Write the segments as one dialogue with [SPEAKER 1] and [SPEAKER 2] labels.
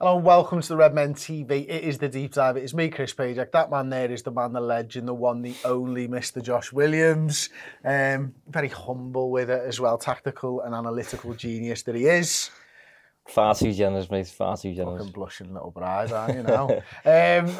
[SPEAKER 1] Hello and welcome to the Red Men TV. It is the deep dive. It is me, Chris Pajak. That man there is the man, the legend, the one, the only Mr. Josh Williams. Um, very humble with it as well, tactical and analytical genius that he is.
[SPEAKER 2] Far too generous, mate. Far too generous.
[SPEAKER 1] Fucking blushing little bride, aren't you now? um,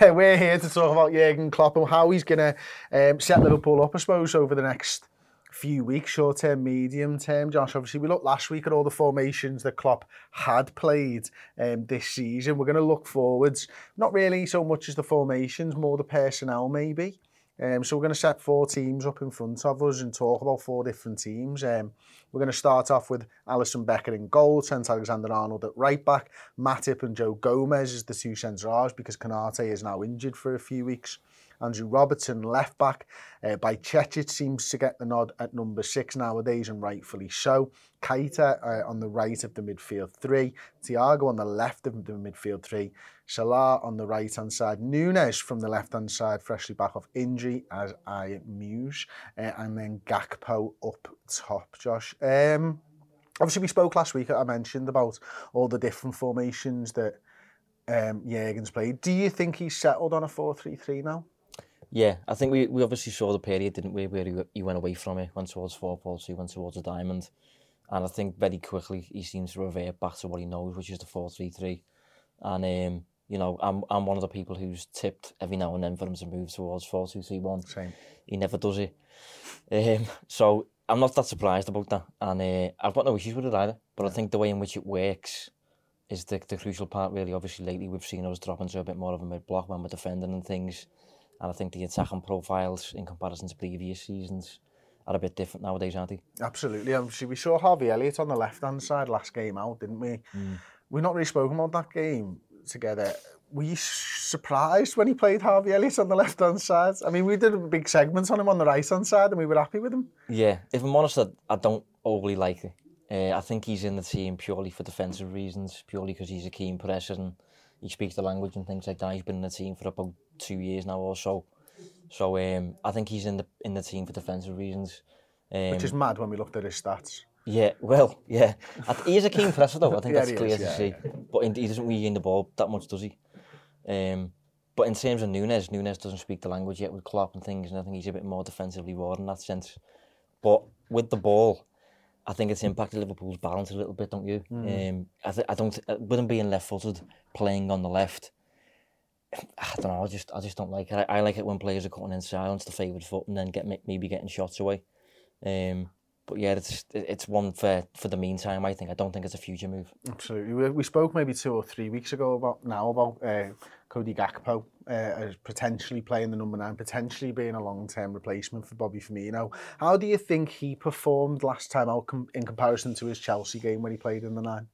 [SPEAKER 1] we're here to talk about Jurgen Klopp and how he's going to um, set Liverpool up, I suppose, over the next few weeks, short term, medium term. Josh, obviously, we looked last week at all the formations that Klopp had played um, this season. We're going to look forwards, not really so much as the formations, more the personnel, maybe. Um, so we're going to set four teams up in front of us and talk about four different teams. Um, we're going to start off with Alisson Becker in goal, Trent Alexander-Arnold at right back, Matip and Joe Gomez as the two centre halves because Konaté is now injured for a few weeks. Andrew Robertson, left back. Uh, Bajcetic seems to get the nod at number six nowadays, and rightfully so. Keita uh, on the right of the midfield three. Thiago on the left of the midfield three. Salah on the right hand side. Nunez from the left hand side, freshly back off injury, as I muse. Uh, and then Gakpo up top, Josh. Um, obviously, we spoke last week, I mentioned about all the different formations that um, Jurgen's played. Do you think he's settled on a 4 3 3 now?
[SPEAKER 2] Yeah, I think we, we obviously saw the period, didn't we, where he, he went away from it, went towards 4 4 2, went towards a diamond. And I think very quickly he seems to revert back to what he knows, which is the 4 3 3. And, um, you know, I'm, I'm one of the people who's tipped every now and then for him to move towards 4 2 3 1.
[SPEAKER 1] Same.
[SPEAKER 2] He never does it. Um, so I'm not that surprised about that. And uh, I've got no issues with it either. But I think the way in which it works is the, the crucial part, really. Obviously, lately we've seen us dropping to a bit more of a mid block when we're defending and things. And I think the attacking profiles in comparison to previous seasons are a bit different nowadays, aren't they?
[SPEAKER 1] Absolutely. Obviously, we saw Harvey Elliott on the left-hand side last game out, didn't we? Mm. We've not really spoken about that game together. Were you surprised when he played Harvey Elliott on the left-hand side? I mean, we did a big segment on him on the right-hand side and we were happy with him.
[SPEAKER 2] Yeah, if I'm honest, I, I don't overly like it. Uh, I think he's in the team purely for defensive reasons, purely because he's a keen presser and he speaks the language and things like that. He's been in the team for about two years now or so. So um, I think he's in the in the team for defensive reasons.
[SPEAKER 1] Um, Which is mad when we looked at his stats.
[SPEAKER 2] Yeah, well, yeah. He is a keen presser though, I think yeah, that's clear is, to yeah, see. Yeah. But he doesn't really gain the ball that much, does he? Um, but in terms of Nunez, Nunez doesn't speak the language yet with Klopp and things, and I think he's a bit more defensively raw in that sense. But with the ball, I think it's impacted Liverpool's balance a little bit, don't you? Mm. Um, I, th- I don't, th- with him being left-footed, playing on the left, I don't know. I just, I just don't like it. I, I like it when players are cutting in silence, the favoured foot, and then get maybe getting shots away. Um, but yeah, it's it's one for for the meantime. I think I don't think it's a future move.
[SPEAKER 1] Absolutely. We, we spoke maybe two or three weeks ago about now about uh, Cody Gakpo uh, potentially playing the number nine, potentially being a long term replacement for Bobby Firmino. How do you think he performed last time out com- in comparison to his Chelsea game when he played in the nine?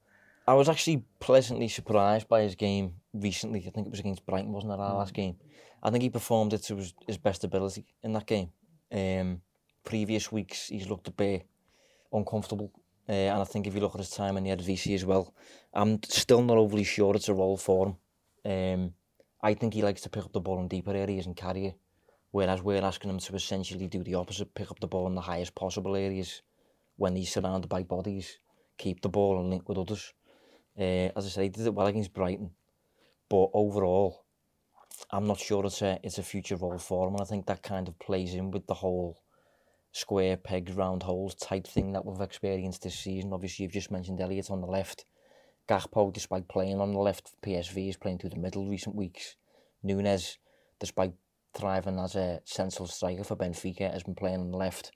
[SPEAKER 2] I was actually pleasantly surprised by his game recently. I think it was against Brighton, wasn't it, our mm. last game? I think he performed it to his, his best ability in that game. Um, previous weeks, he's looked a bit uncomfortable. Uh, and I think if you look at his time in the Eredivisie as well, I'm still not overly sure it's a role for him. Um, I think he likes to pick up the ball in deeper areas and carry it, whereas we're asking him to essentially do the opposite, pick up the ball in the highest possible areas when he's surrounded by bodies, keep the ball and link with others. Uh, as I said, he did it well against Brighton, but overall, I'm not sure it's a it's a future role for him, and I think that kind of plays in with the whole square pegs, round holes type thing that we've experienced this season. Obviously, you've just mentioned Elliot on the left. Gakpo, despite playing on the left for PSV, is playing through the middle recent weeks. Nunes, despite thriving as a central striker for Benfica, has been playing on the left.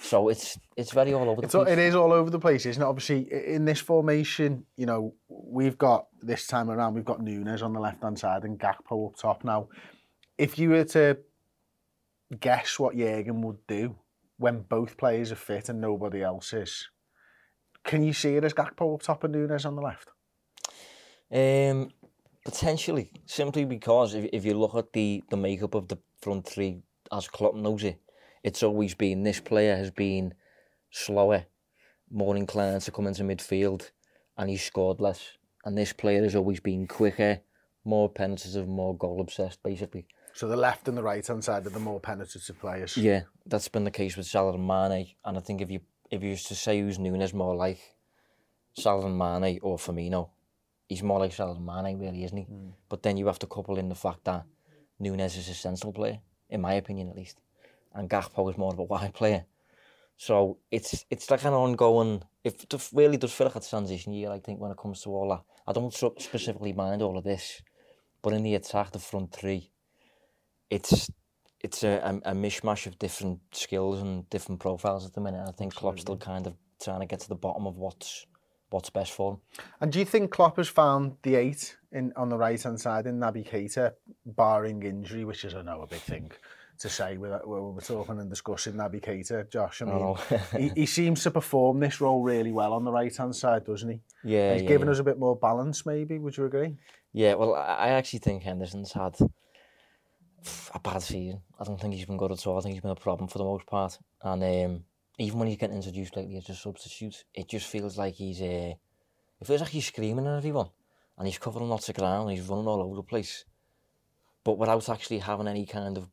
[SPEAKER 2] So it's it's very all over the
[SPEAKER 1] It's
[SPEAKER 2] place.
[SPEAKER 1] it is all over the place, isn't it? Obviously, in this formation, you know, we've got this time around, we've got Nunez on the left hand side and Gakpo up top. Now, if you were to guess what Jurgen would do when both players are fit and nobody else is, can you see it as Gakpo up top and Nunez on the left?
[SPEAKER 2] Um, potentially, simply because if, if you look at the, the makeup of the front three as Klopp knows it, it's always been this player has been slower, more inclined to come into midfield, and he's scored less. And this player has always been quicker, more penetrative, more goal obsessed, basically.
[SPEAKER 1] So the left and the right hand side are the more penetrative players.
[SPEAKER 2] Yeah, that's been the case with Salah and Mane. And I think if you if you used to say who's Nunez more like, Salah and Mane or Firmino, he's more like Salah and Mane, really, isn't he? Hmm. But then you have to couple in the fact that Nunez is a central player, in my opinion at least, and Gakpo is more of a wide player. So it's it's like an ongoing. If it really does feel like a transition year, I think when it comes to all that, I don't specifically mind all of this, but in the attack, the front three, it's it's a, a, a mishmash of different skills and different profiles at the minute. I think Klopp's still kind of trying to get to the bottom of what's what's best for him.
[SPEAKER 1] And do you think Klopp has found the eight in on the right hand side in Naby Keita, barring injury, which is I know a big thing to say when when we're talking and discussing Naby Keita, Josh. I mean,
[SPEAKER 2] know.
[SPEAKER 1] he, he seems to perform this role really well on the right hand side, doesn't he?
[SPEAKER 2] Yeah,
[SPEAKER 1] He's
[SPEAKER 2] yeah,
[SPEAKER 1] given
[SPEAKER 2] yeah.
[SPEAKER 1] us a bit more balance, maybe. Would you agree?
[SPEAKER 2] Yeah, well, I I actually think Henderson's had a bad season. I don't think he's been good at all. I think he's been a problem for the most part. And um, even when he's getting introduced lately as a substitute, it just feels like he's uh, it feels like he's screaming at everyone, and he's covering lots of ground. And he's running all over the place, but without actually having any kind of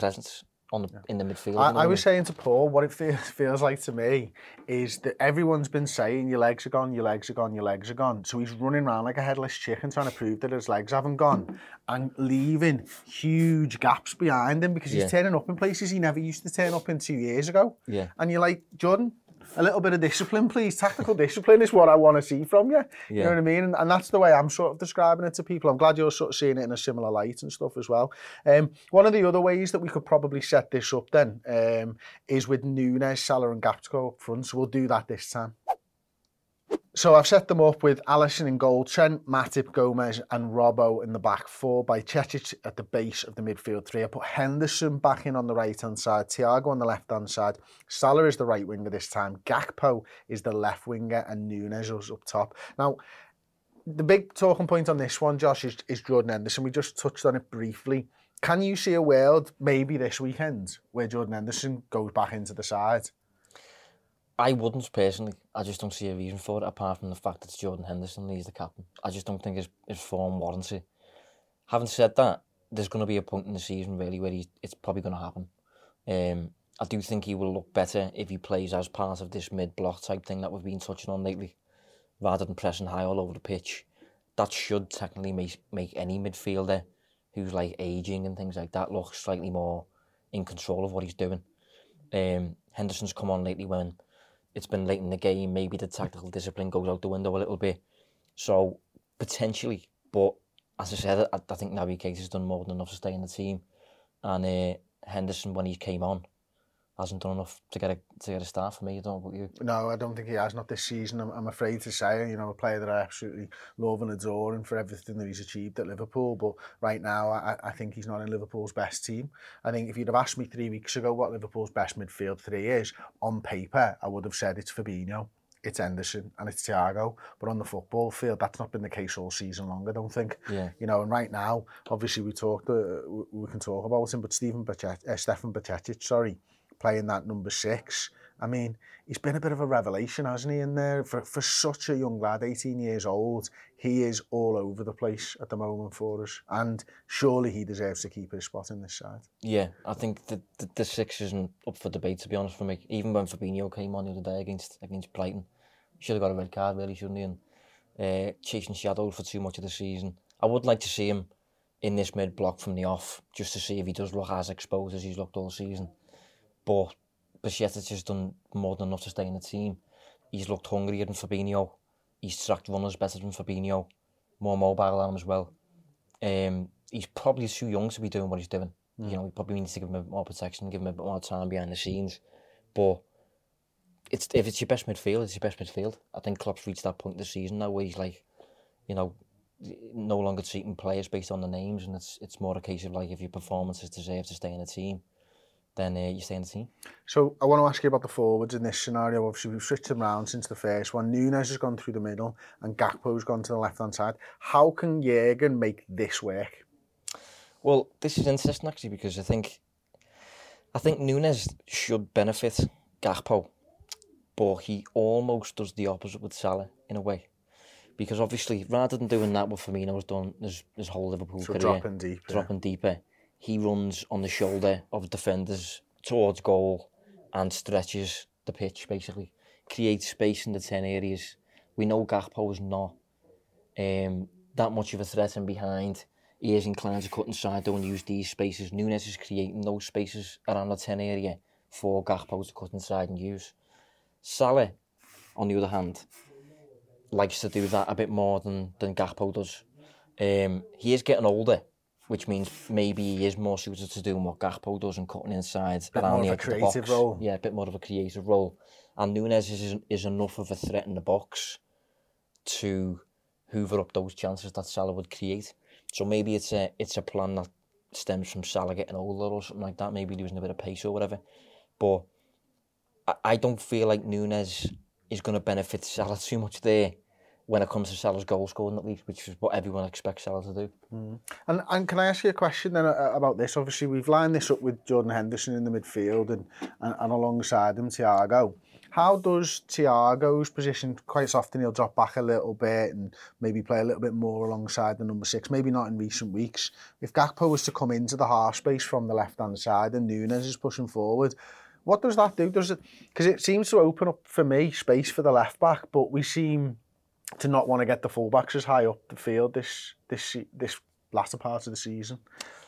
[SPEAKER 2] presence on the in the midfield.
[SPEAKER 1] I, I was saying to Paul, what it feels, feels like to me is that everyone's been saying your legs are gone, your legs are gone, your legs are gone. So he's running around like a headless chicken trying to prove that his legs haven't gone and leaving huge gaps behind him because he's
[SPEAKER 2] Yeah.
[SPEAKER 1] turning up in places he never used to turn up in two years ago.
[SPEAKER 2] Yeah.
[SPEAKER 1] And you're like, Jordan, a little bit of discipline, please. Tactical discipline is what I want to see from you. You know what I mean? And, and that's the way I'm sort of describing it to people. I'm glad you're sort of seeing it in a similar light and stuff as well. Um, one of the other ways that we could probably set this up then um, is with Nunez, Salah and Gakpo up front. So we'll do that this time. So I've set them up with Alisson in goal, Trent, Matip, Gomez and Robbo in the back four Bajcetic at the base of the midfield three. I put Henderson back in on the right-hand side, Thiago on the left-hand side. Salah is the right winger this time. Gakpo is the left winger and Nunez is up top. Now, the big talking point on this one, Josh, is, is Jordan Henderson. We just touched on it briefly. Can you see a world, maybe this weekend, where Jordan Henderson goes back into the side?
[SPEAKER 2] I wouldn't personally. I just don't see a reason for it apart from the fact that it's Jordan Henderson he's the captain. I just don't think his, his form warrants it. Having said that, there's going to be a point in the season really where he, it's probably going to happen. Um, I do think he will look better if he plays as part of this mid-block type thing that we've been touching on lately, rather than pressing high all over the pitch. That should technically make make any midfielder who's like aging and things like that look slightly more in control of what he's doing. Um, Henderson's come on lately when it's been late in the game, maybe the tactical discipline goes out the window a little bit. So potentially, but as I said, I, I think Naby Keita has done more than enough to stay in the team, and uh, Henderson when he came on hasn't done enough to get a to get a start for me. I don't you.
[SPEAKER 1] No, I don't think he has, not this season. I'm, I'm afraid to say, you know, a player that I absolutely love and adore and for everything that he's achieved at Liverpool. But right now, I, I think he's not in Liverpool's best team. I think if you'd have asked me three weeks ago what Liverpool's best midfield three is, on paper, I would have said it's Fabinho, it's Henderson and it's Thiago. But on the football field, that's not been the case all season long, I don't think.
[SPEAKER 2] Yeah.
[SPEAKER 1] You know, and right now, obviously we talked, uh, we- can talk about him, but Stephen Bacet, uh, Stefan Bajcetic, sorry, playing that number six. I mean, he's been a bit of a revelation, hasn't he, in there? For, for such a young lad, 18 years old, he is all over the place at the moment for us. And surely he deserves to keep his spot in this side.
[SPEAKER 2] Yeah, I think the, the the six isn't up for debate to be honest for me. Even when Fabinho came on the other day against against Brighton, should have got a red card really, shouldn't he? And uh, chasing shadows for too much of the season. I would like to see him in this mid block from the off, just to see if he does look as exposed as he's looked all season. But Bajcetic has done more than enough to stay in the team. He's looked hungrier than Fabinho. He's tracked runners better than Fabinho. More mobile than him as well. Um, he's probably too young to be doing what he's doing. Mm. You know, he probably needs to give him a bit more protection, give him a bit more time behind the scenes. But it's if it's your best midfield, it's your best midfield. I think Klopp's reached that point this season now where he's like, you know, no longer treating players based on the names, and it's it's more a case of like if your performances deserve to stay in the team, then uh, you stay in the team.
[SPEAKER 1] So I want to ask you about the forwards in this scenario. Obviously, we've switched them around since the first one. Nunez has gone through the middle, and Gakpo's gone to the left-hand side. How can Jurgen make this work?
[SPEAKER 2] Well, this is interesting actually because I think I think Nunez should benefit Gakpo, but he almost does the opposite with Salah in a way. Because obviously, rather than doing that, what Firmino's done his, his whole Liverpool
[SPEAKER 1] so
[SPEAKER 2] career,
[SPEAKER 1] dropping deeper,
[SPEAKER 2] dropping deeper, he runs on the shoulder of defenders towards goal and stretches the pitch basically, creates space in the ten areas. We know Gakpo is not um, that much of a threat in behind. He is inclined to cut inside don't use these spaces. Nunez is creating those spaces around the 10 area for Gakpo to cut inside and use. Salah, on the other hand, likes to do that a bit more than, than Gakpo does. Um, he is getting older, which means maybe he is more suited to doing what Gakpo does and cutting inside
[SPEAKER 1] bit
[SPEAKER 2] around
[SPEAKER 1] more
[SPEAKER 2] the
[SPEAKER 1] of a
[SPEAKER 2] edge of the
[SPEAKER 1] creative
[SPEAKER 2] box.
[SPEAKER 1] role.
[SPEAKER 2] Yeah, a bit more of a creative role. And Nunez is, is enough of a threat in the box to hoover up those chances that Salah would create. So maybe it's a it's a plan that stems from Salah getting older or something like that. Maybe losing a bit of pace or whatever. But I, I don't feel like Nunez is going to benefit Salah too much there when it comes to Salah's goal scoring at least, which is what everyone expects Salah to do.
[SPEAKER 1] Mm. And and can I ask you a question then uh, about this? Obviously, we've lined this up with Jordan Henderson in the midfield and, and, and alongside him, Thiago. How does Thiago's position, quite often he'll drop back a little bit and maybe play a little bit more alongside the number six, maybe not in recent weeks. If Gakpo was to come into the half space from the left-hand side and Nunez is pushing forward, what does that do? Does it because it seems to open up for me space for the left back, but we seem to not want to get the fullbacks as high up the field this this this latter part of the season.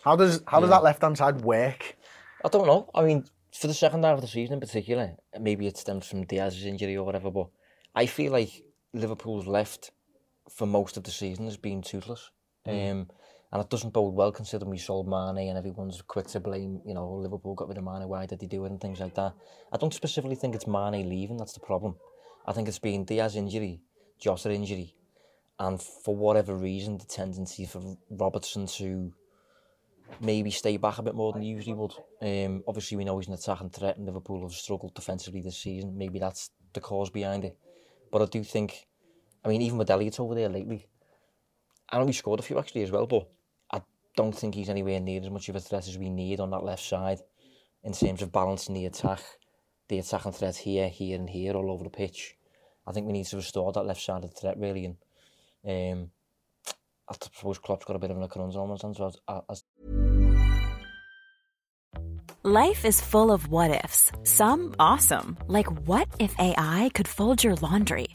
[SPEAKER 1] How does how does that left hand side work?
[SPEAKER 2] I don't know. I mean, for the second half of the season in particular, maybe it stems from Diaz's injury or whatever, but I feel like Liverpool's left for most of the season has been toothless. Um, and it doesn't bode well considering we sold Mane and everyone's quick to blame, you know, Liverpool got rid of Mane, why did they do it and things like that. I don't specifically think it's Mane leaving, that's the problem. I think it's been Diaz injury, Jota injury, and for whatever reason, the tendency for Robertson to maybe stay back a bit more than he usually would. Um, obviously, we know he's an attacking threat, and Liverpool have struggled defensively this season. Maybe that's the cause behind it. But I do think, I mean, even with Elliott over there lately, I know he scored a few actually as well, but I don't think he's anywhere near as much of a threat as we need on that left side in terms of balancing the attack, the attacking threat here, here, and here, all over the pitch. I think we need to restore that left side of the threat really, and um, I suppose Klopp's got a bit of an conundrum as, as
[SPEAKER 3] Life is full of what ifs. Some awesome, like what if AI could fold your laundry?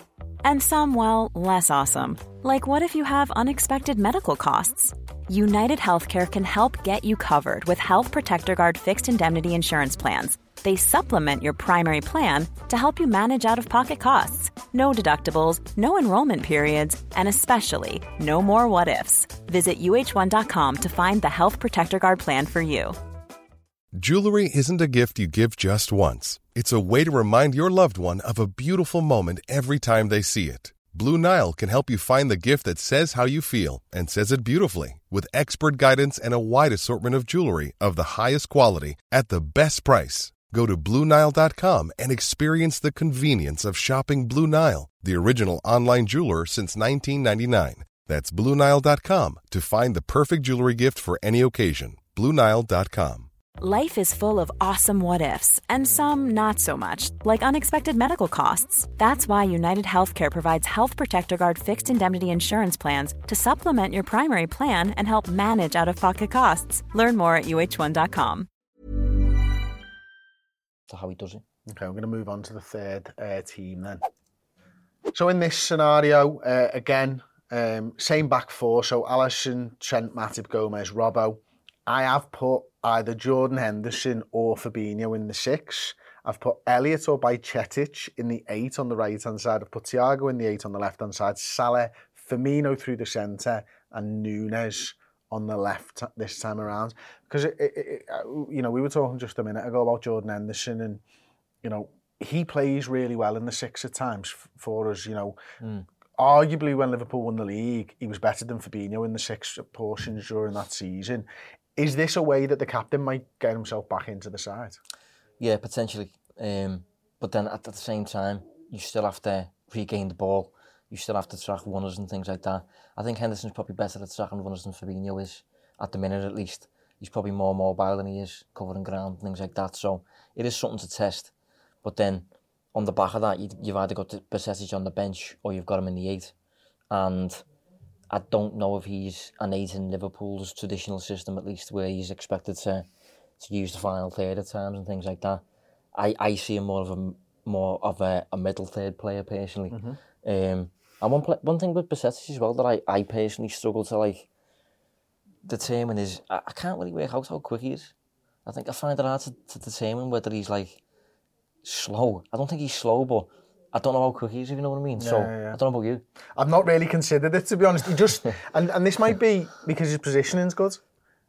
[SPEAKER 3] And some, well, less awesome, like what if you have unexpected medical costs? United Healthcare can help get you covered with Health Protector Guard fixed indemnity insurance plans. They supplement your primary plan to help you manage out of pocket costs. No deductibles, no enrollment periods, and especially no more what ifs. Visit uh1.com to find the Health Protector Guard plan for you.
[SPEAKER 4] Jewelry isn't a gift you give just once. It's a way to remind your loved one of a beautiful moment every time they see it. Blue Nile can help you find the gift that says how you feel and says it beautifully with expert guidance and a wide assortment of jewelry of the highest quality at the best price. Go to BlueNile.com and experience the convenience of shopping Blue Nile, the original online jeweler since 1999. That's BlueNile.com to find the perfect jewelry gift for any occasion. BlueNile.com.
[SPEAKER 3] Life is full of awesome what ifs, and some not so much, like unexpected medical costs. That's why United Healthcare provides Health Protector Guard fixed indemnity insurance plans to supplement your primary plan and help manage out of pocket costs. Learn more at uh1.com.
[SPEAKER 2] to how he does it.
[SPEAKER 1] Okay, I'm going to move on to the third uh, team then. So in this scenario, uh, again, um, same back four. So Alisson, Trent, Matip, Gomez, Robbo. I have put either Jordan Henderson or Fabinho in the six. I've put Elliott or Bajcetic in the eight on the right hand side. I've put Thiago in the eight on the left hand side. Salah, Firmino through the centre, and Nunez on the left this time around. Because it, it, it, you know, we were talking just a minute ago about Jordan Henderson, and you know, he plays really well in the six at times for us. You know, mm. arguably when Liverpool won the league, he was better than Fabinho in the six portions during that season. Is this a way that the captain might get himself back into the side?
[SPEAKER 2] Yeah, potentially. Um, but then at the same time, you still have to regain the ball. You still have to track runners and things like that. I think Henderson's probably better at tracking runners than Fabinho is, at the minute at least. He's probably more mobile than he is, covering ground, and things like that. So it is something to test. But then on the back of that, you, you've either got the percentage on the bench or you've got him in the eight. And I don't know if he's an eight in Liverpool's traditional system, at least, where he's expected to to use the final third at times and things like that. I, I see him more of a more of a, a middle third player personally. Mm-hmm. Um, and one one thing with Bajcetic as well that I, I personally struggle to like determine is I, I can't really work out how quick he is. I think I find it hard to, to determine whether he's like slow. I don't think he's slow, but I don't know how quick he is, if you know what I mean. Yeah, so yeah. I don't know about you.
[SPEAKER 1] I've not really considered it to be honest. He just and, and this might be because his positioning's good.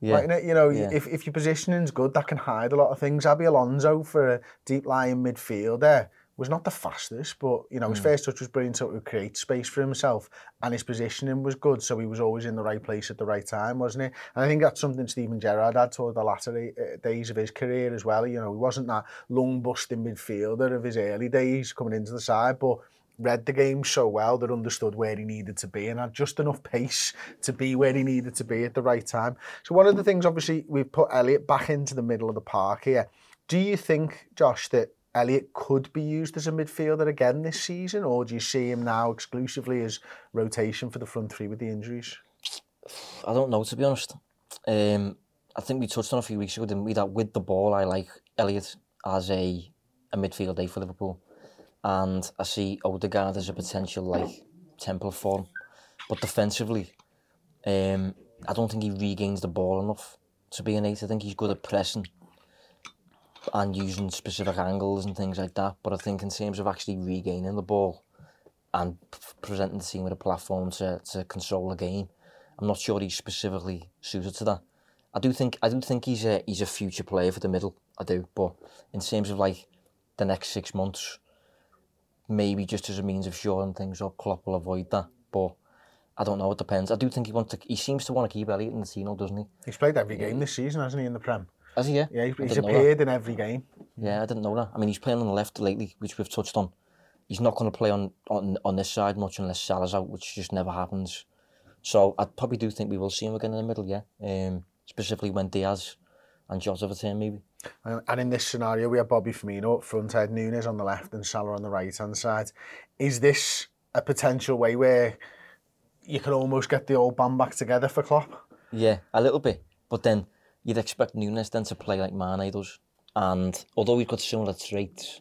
[SPEAKER 1] Yeah. Like, you know, yeah. if, if your positioning's good, that can hide a lot of things. Xabi Alonso for a deep lying midfielder was not the fastest, but you know, his mm. first touch was brilliant, so it would create space for himself, and his positioning was good, so he was always in the right place at the right time, wasn't he? And I think that's something Steven Gerrard had toward the latter uh, days of his career as well. You know, he wasn't that lung busting midfielder of his early days coming into the side, but read the game so well that understood where he needed to be and had just enough pace to be where he needed to be at the right time. So one of the things, obviously, we've put Elliott back into the middle of the park here. Do you think, Josh, that Elliott could be used as a midfielder again this season, or do you see him now exclusively as rotation for the front three with the injuries?
[SPEAKER 2] I don't know, to be honest. Um, I think we touched on a few weeks ago, didn't we, that with the ball, I like Elliott as a, a midfield for Liverpool. And I see Odegaard as a potential, like, temple form. But defensively, um, I don't think he regains the ball enough to be an eight. I think he's good at pressing and using specific angles and things like that. But I think in terms of actually regaining the ball and presenting the team with a platform to, to control the game, I'm not sure he's specifically suited to that. I do think I do think he's a he's a future player for the middle. I do, but in terms of like the next six months, maybe just as a means of shoring things up, Klopp will avoid that. But I don't know. It depends. I do think he wants to. He seems to want to keep Elliott in the team, doesn't he?
[SPEAKER 1] He's played every game this season, hasn't he, in the Prem?
[SPEAKER 2] Has he? Yeah.
[SPEAKER 1] Yeah, he's, he's appeared in every game.
[SPEAKER 2] Yeah, I didn't know that. I mean, he's playing on the left lately, which we've touched on. He's not going to play on, on on this side much unless Salah's out, which just never happens. So I probably do think we will see him again in the middle, yeah. Um, specifically when Diaz and Jota return, maybe.
[SPEAKER 1] And in this scenario, we have Bobby Firmino up front, Ed Nunez on the left, and Salah on the right hand side. Is this a potential way where you can almost get the old band back together for Klopp?
[SPEAKER 2] Yeah, a little bit. But then you'd expect Nunez then to play like Mane does. And although he's got similar traits,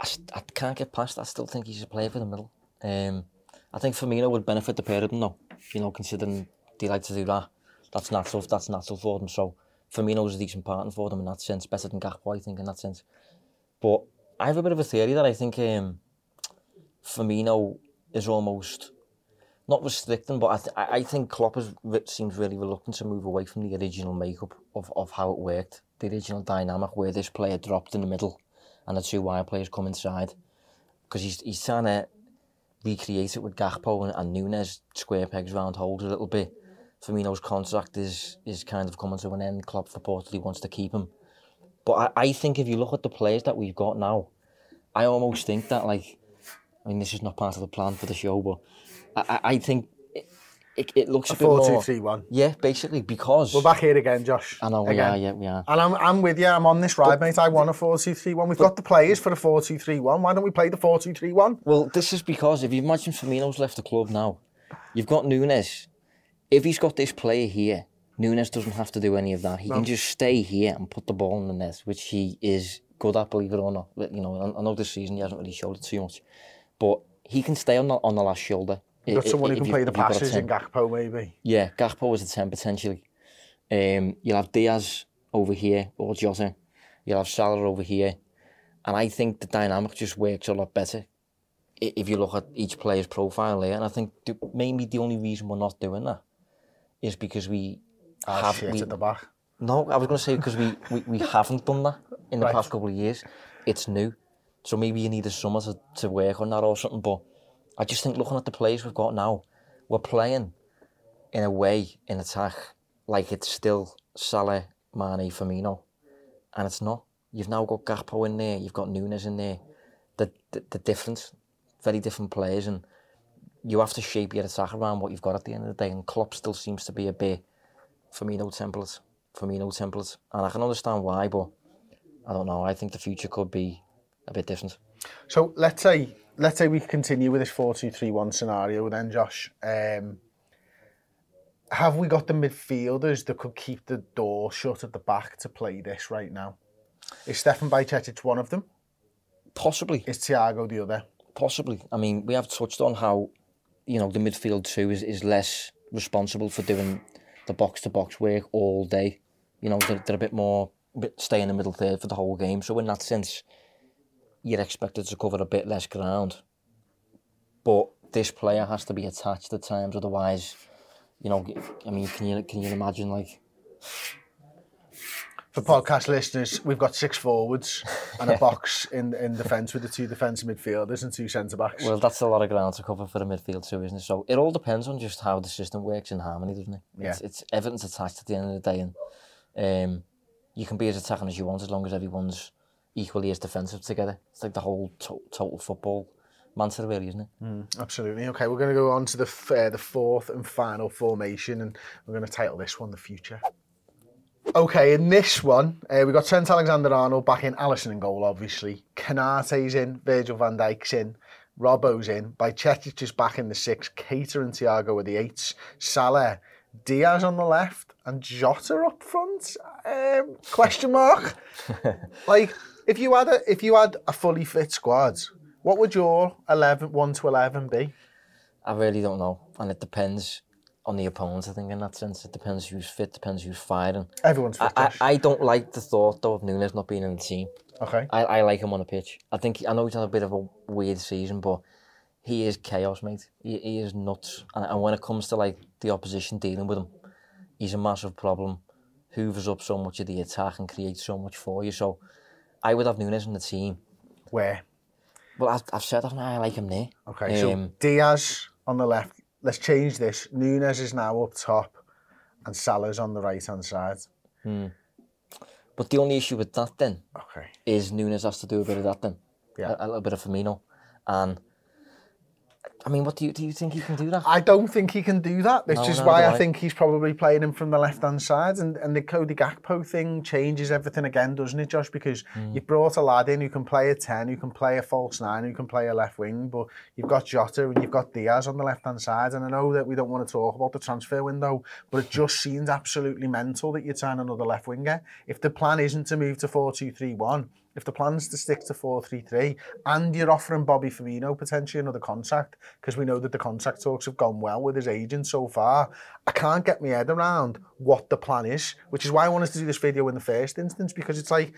[SPEAKER 2] I, I can't get past. I still think he's a player for the middle. Um, I think Firmino would benefit the pair of them though. You know, considering they like to do that. That's natural. That's natural for them. So Firmino's a decent partner for them in that sense, better than Gakpo, I think, in that sense. But I have a bit of a theory that I think um, Firmino is almost not restricting, but I, th- I think Klopp has, seems really reluctant to move away from the original makeup of, of how it worked, the original dynamic where this player dropped in the middle and the two wide players come inside. Because he's, he's trying to recreate it with Gakpo and, and Nunez, square pegs round holes a little bit. Firmino's contract is is kind of coming to an end. Klopp reportedly wants to keep him. But I, I think if you look at the players that we've got now, I almost think that, like, I mean, this is not part of the plan for the show, but I, I think it, it, it looks a, a bit 4 more... 2
[SPEAKER 1] 3 1.
[SPEAKER 2] Yeah, basically, because...
[SPEAKER 1] We're back here again, Josh.
[SPEAKER 2] I know, we again. are, yeah, we are.
[SPEAKER 1] And I'm, I'm with you, I'm on this ride, but, mate. I want a 4 2 3 1. We've but, got the players for a 4 2 3 1. Why don't we play the 4 2 3 1?
[SPEAKER 2] Well, this is because if you imagine Firmino's left the club now, you've got Nunez. If he's got this player here, Nunez doesn't have to do any of that. He no. can just stay here and put the ball in the net, which he is good at, believe it or not. You know, I know this season he hasn't really showed it too much, but he can stay on the on the last shoulder.
[SPEAKER 1] You've got someone who can play the passes in Gakpo, maybe.
[SPEAKER 2] Yeah, Gakpo is a 10 potentially. Um, you'll have Diaz over here, or Jota. You'll have Salah over here. And I think the dynamic just works a lot better if you look at each player's profile there. And I think the, maybe the only reason we're not doing that is because we
[SPEAKER 1] Ah,
[SPEAKER 2] have
[SPEAKER 1] shit
[SPEAKER 2] we,
[SPEAKER 1] at the back.
[SPEAKER 2] no, I was going to say because we, we, we haven't done that in the
[SPEAKER 1] Right.
[SPEAKER 2] past couple of years. It's new. So maybe you need a summer to, to work on that or something. But I just think looking at the players we've got now, we're playing in a way in attack like it's still Salah, Mane, Firmino. And it's not. You've now got Gakpo in there, you've got Nunez in there. The, the, the different, very different players. And you have to shape your attack around what you've got at the end of the day. And Klopp still seems to be a bit Firmino template, Firmino template, and I can understand why, but I don't know. I think the future could be a bit different.
[SPEAKER 1] So let's say let's say we continue with this 4-2-3-1 scenario then, Josh. Um, have we got the midfielders that could keep the door shut at the back to play this right now? Is Stefan Bajcetic one of them?
[SPEAKER 2] Possibly,
[SPEAKER 1] Is Thiago the other?
[SPEAKER 2] possibly. I mean, we have touched on how you know the midfield too is, is less responsible for doing the box to box work all day. You know, they're, they're a bit more a bit stay in the middle third for the whole game. So in that sense, you're expected to cover a bit less ground. But this player has to be attached at times, otherwise, you know. I mean, can you can you imagine like
[SPEAKER 1] For podcast listeners, we've got six forwards and a box in in defence with the two defensive midfielders and two centre backs.
[SPEAKER 2] Well, that's a lot of ground to cover for the midfield too, isn't it? So it all depends on just how the system works in harmony, doesn't it? It's,
[SPEAKER 1] Yeah.
[SPEAKER 2] it's everything's attached at the end of the day, and um, you can be as attacking as you want as long as everyone's equally as defensive together. It's like the whole to- total football mantra, really, isn't it?
[SPEAKER 1] Absolutely. Okay, we're going to go on to the f- uh, the fourth and final formation, and we're going to title this one "The Future." Okay, in this one, uh, we got Trent Alexander-Arnold back in, Alisson in goal, obviously. Konaté's in, Virgil van Dijk's in, Robbo's in, Bajcetic is back in the six, Keita and Thiago are the eights, Salah, Diaz on the left, and Jota up front? Um, question mark. like, if you had a if you had a fully fit squad, what would your 11, 1 to eleven be?
[SPEAKER 2] I really don't know, and it depends on the opponent. I think in that sense, it depends who's fit, depends who's firing.
[SPEAKER 1] Everyone's
[SPEAKER 2] I,
[SPEAKER 1] fit.
[SPEAKER 2] I,
[SPEAKER 1] Josh.
[SPEAKER 2] I don't like the thought though of Nunez not being in the team.
[SPEAKER 1] okay.
[SPEAKER 2] I, I like him on the pitch. I think I know he's had a bit of a weird season, but he is chaos, mate. He, he is nuts. And, and when it comes to like the opposition dealing with him, he's a massive problem. Hoovers up so much of the attack and creates so much for you. So I would have Nunes in the team.
[SPEAKER 1] Where?
[SPEAKER 2] Well, I've, I've said that now, I like him there.
[SPEAKER 1] Okay,
[SPEAKER 2] um, so
[SPEAKER 1] Diaz on the left. Let's change this. Nunes is now up top and Salah's on the right-hand side. Hmm.
[SPEAKER 2] But the only issue with that then
[SPEAKER 1] okay.
[SPEAKER 2] is Nunes has to do a bit of that then.
[SPEAKER 1] Yeah.
[SPEAKER 2] A, a little bit of Firmino. And I mean, what do you do you think he can do that?
[SPEAKER 1] I don't think he can do that, This
[SPEAKER 2] No,
[SPEAKER 1] is
[SPEAKER 2] no,
[SPEAKER 1] why I
[SPEAKER 2] I.
[SPEAKER 1] think he's probably playing him from the left hand side. And, and the Cody Gakpo thing changes everything again, doesn't it, Josh? Because
[SPEAKER 2] Hmm.
[SPEAKER 1] you've brought a lad in who can play a 10, who can play a false 9, who can play a left wing, but you've got Jota and you've got Diaz on the left hand side. And I know that we don't want to talk about the transfer window, but it just seems absolutely mental that you'd sign another left winger. If the plan isn't to move to four two three one. 2 3 1, if the plan's to stick to 4-3-3 and you're offering Bobby Firmino potentially another contract because we know that the contract talks have gone well with his agent so far, I can't get my head around what the plan is, which is why I wanted to do this video in the first instance because it's like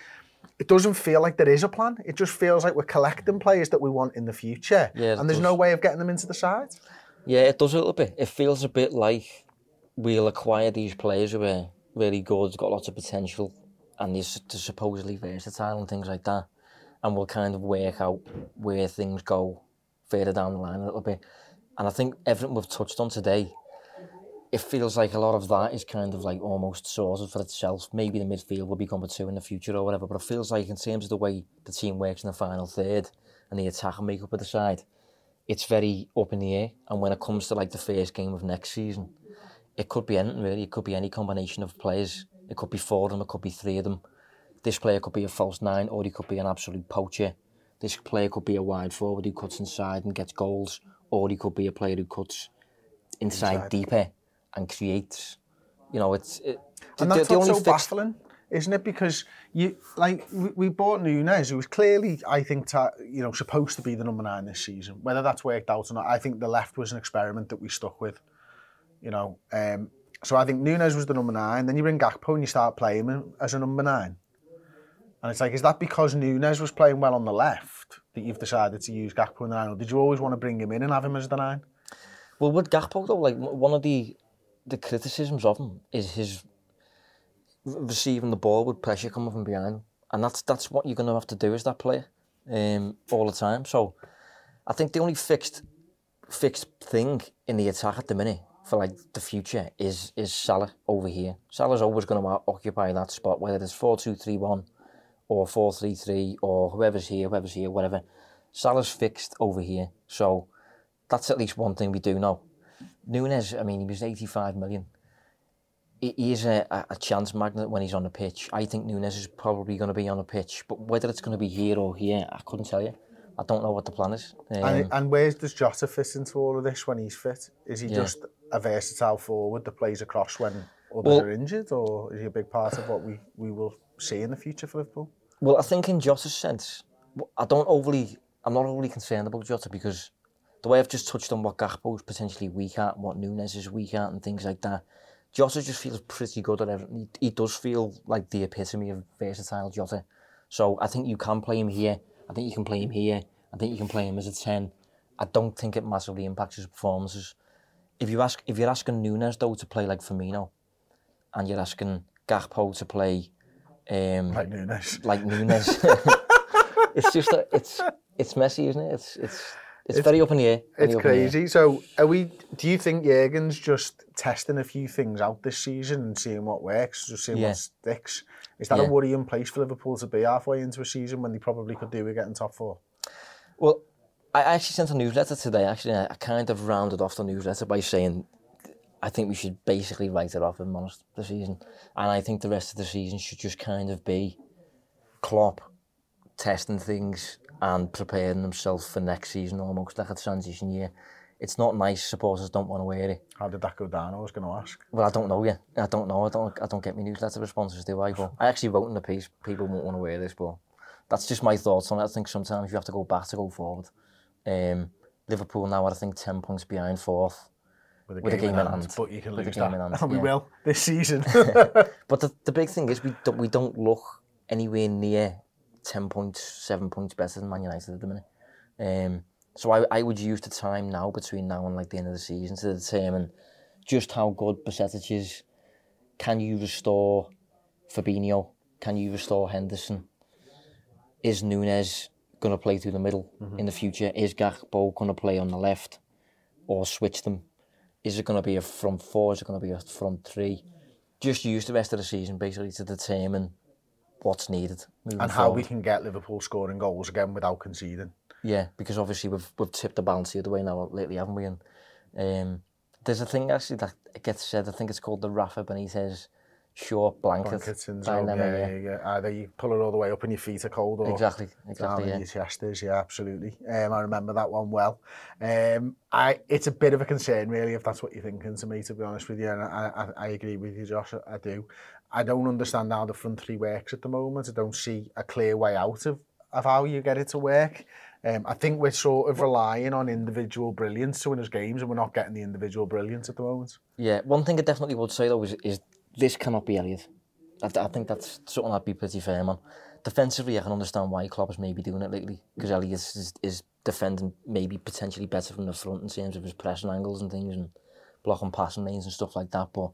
[SPEAKER 1] it doesn't feel like there is a plan. It just feels like we're collecting players that we want in the future
[SPEAKER 2] Yeah,
[SPEAKER 1] and there's
[SPEAKER 2] does.
[SPEAKER 1] no way of getting them into the side.
[SPEAKER 2] Yeah, it does a little bit. It feels a bit like we'll acquire these players who are really good, got lots of potential, and they're, supposedly versatile and things like that. And we'll kind of work out where things go further down the line a little bit. And I think everything we've touched on today, it feels like a lot of that is kind of like almost sorted for itself. Maybe the midfield will become a two in the future or whatever, but it feels like in terms of the way the team works in the final third and the attack and makeup of the side, it's very up in the air. And when it comes to like the first game of next season, it could be anything really. It could be any combination of players. It could be four of them. It could be three of them. This player could be a false nine, or he could be an absolute poacher. This player could be a wide forward who cuts inside and gets goals, or he could be a player who cuts inside,
[SPEAKER 1] Inside.
[SPEAKER 2] deeper and creates. You know, it's it,
[SPEAKER 1] And
[SPEAKER 2] the-
[SPEAKER 1] that's
[SPEAKER 2] the only
[SPEAKER 1] so
[SPEAKER 2] fixed-
[SPEAKER 1] baffling, isn't it? Because you like we, we bought Nunez, who was clearly, I think, ta, you know, supposed to be the number nine this season. Whether that's worked out or not, I think the left was an experiment that we stuck with. You know, um, so I think Nunez was the number nine. Then you bring Gakpo and you start playing him as a number nine. And it's like, is that because Nunez was playing well on the left that you've decided to use Gakpo in the nine, or did you always want to bring him in and have him as the nine?
[SPEAKER 2] Well, with Gakpo though, like one of the the criticisms of him is his receiving the ball with pressure coming from behind, and that's that's what you're going to have to do as that player um, all the time. So, I think the only fixed fixed thing in the attack at the minute for like the future is is Salah over here. Salah's always going to occupy that spot, whether it's four two three one or four three three or whoever's here, whoever's here, whatever. Salah's fixed over here, so that's at least one thing we do know. Nunez, I mean, he was 85 million. He is a, a chance magnet when he's on the pitch. I think Nunez is probably going to be on the pitch, but whether it's going to be here or here, I couldn't tell you. I don't know what the plan is.
[SPEAKER 1] Um, and, and where does Jota fit into all of this when he's fit? Is he yeah. just a versatile forward that plays across when others well, are injured, or is he a big part of what we, we will see in the future for Liverpool?
[SPEAKER 2] Well, I think in Jota's sense, I don't overly, I'm not overly concerned about Jota because the way I've just touched on what Gakpo is potentially weak at, what Nunez is weak at, and things like that. Jota just feels pretty good at everything. He, he does feel like the epitome of versatile Jota. So I think you can play him here. I think you can play him here. I think you can play him as a 10. I don't think it massively impacts his performances. If you ask, if you're asking Nunez though to play like Firmino, and you're asking Gakpo to play
[SPEAKER 1] um, like Nunez,
[SPEAKER 2] like Nunez, it's just a, it's it's messy, isn't it? It's it's it's, it's very up in the air.
[SPEAKER 1] It's crazy. So, are we? Do you think Jurgen's just testing a few things out this season and seeing what works, just seeing yeah. what sticks? Is that yeah. a worrying place for Liverpool to be halfway into a season when they probably could do with getting top four?
[SPEAKER 2] Well, I actually sent a newsletter today. Actually, I kind of rounded off the newsletter by saying I think we should basically write it off, in honest, the season. And I think the rest of the season should just kind of be Klopp testing things and preparing themselves for next season almost like a transition year. It's not nice. Supporters don't want to wear it.
[SPEAKER 1] How did that go down? I was going to ask.
[SPEAKER 2] Well, I don't know yet. I don't know. I don't. I don't get my newsletter responses, do I? But I actually wrote in the piece. People won't want to wear this, but that's just my thoughts on it. I think sometimes you have to go back to go forward. Um, Liverpool now are, I think, 10 points behind fourth.
[SPEAKER 1] With a game, with a game in hand, hand. But you can with lose that. Hand, and we
[SPEAKER 2] yeah.
[SPEAKER 1] will this season.
[SPEAKER 2] but the, the big thing is we don't, we don't look anywhere near 10 points, 7 points better than Man United at the minute. Um, so I, I would use the time now between now and like the end of the season to determine just how good Bajcetic is. Can you restore Fabinho? Can you restore Henderson? Is Nunez going to play through the middle mm-hmm. in the future? Is Gakpo going to play on the left or switch them? Is it going to be a front four? Is it going to be a front three? Just use the rest of the season basically to determine what's needed.
[SPEAKER 1] And how forward. we can get Liverpool scoring goals again without conceding.
[SPEAKER 2] Yeah, because obviously we've, we've tipped the balance the other way now lately, haven't we? And um, there's a thing actually that gets said, I think it's called the Rafa Benitez short blanket.
[SPEAKER 1] Syndrome, yeah, yeah, yeah, yeah. Either you pull it all the way up and your feet are cold or
[SPEAKER 2] exactly, exactly, yeah.
[SPEAKER 1] your chest is, yeah, absolutely. Um, I remember that one well. Um, I, it's a bit of a concern really if that's what you're thinking to me, to be honest with you, and I, I, I agree with you, Josh, I do. I don't understand how the front three works at the moment. I don't see a clear way out of, of how you get it to work. Um, I think we're sort of relying on individual brilliance to win us games, and we're not getting the individual brilliance at the moment.
[SPEAKER 2] Yeah, one thing I definitely would say though is, is this cannot be Elliott. I, I think that's something I'd be pretty firm on. Defensively, I can understand why Klopp is maybe doing it lately because Elliott is, is defending maybe potentially better from the front in terms of his pressing angles and things and blocking passing lanes and stuff like that. But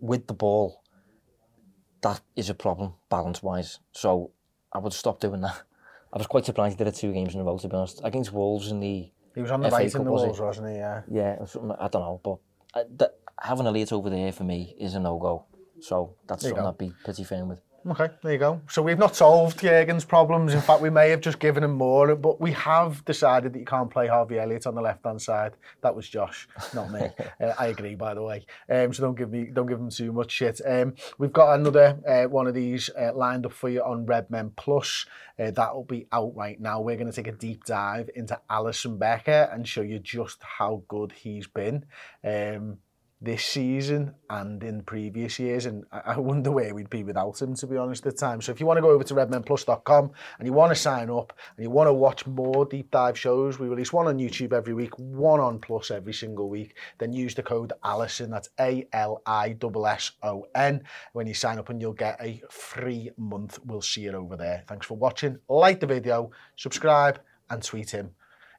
[SPEAKER 2] with the ball, that is a problem balance wise. So I would stop doing that. I was quite surprised he did it two games in a row to be honest. Against Wolves in the
[SPEAKER 1] He was on the FA right in the Wolves, wasn't he? Yeah.
[SPEAKER 2] Yeah, I don't know, but uh, the, having Elliott over there for me is a no-go. So that's something I'd be pretty firm with.
[SPEAKER 1] Okay, there you go. So we've not solved Jurgen's problems. In fact, we may have just given him more, but we have decided that you can't play Harvey Elliott on the left-hand side. That was Josh, not me. uh, I agree, by the way. Um, so don't give me, don't give him too much shit. Um, we've got another uh, one of these uh, lined up for you on Redmen Plus. Uh, that will be out right now. We're going to take a deep dive into Alisson Becker and show you just how good he's been. Um, this season and in previous years, and I wonder where we'd be without him, to be honest, at times. So if you want to go over to redmenplus.com and you want to sign up and you want to watch more deep dive shows, we release one on YouTube every week, one on Plus every single week, then use the code Alisson, that's A-L-I-S-S-O-N, when you sign up and you'll get a free month. We'll see you over there. Thanks for watching. Like the video, subscribe, and tweet him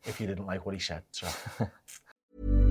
[SPEAKER 1] if you didn't like what he said. So.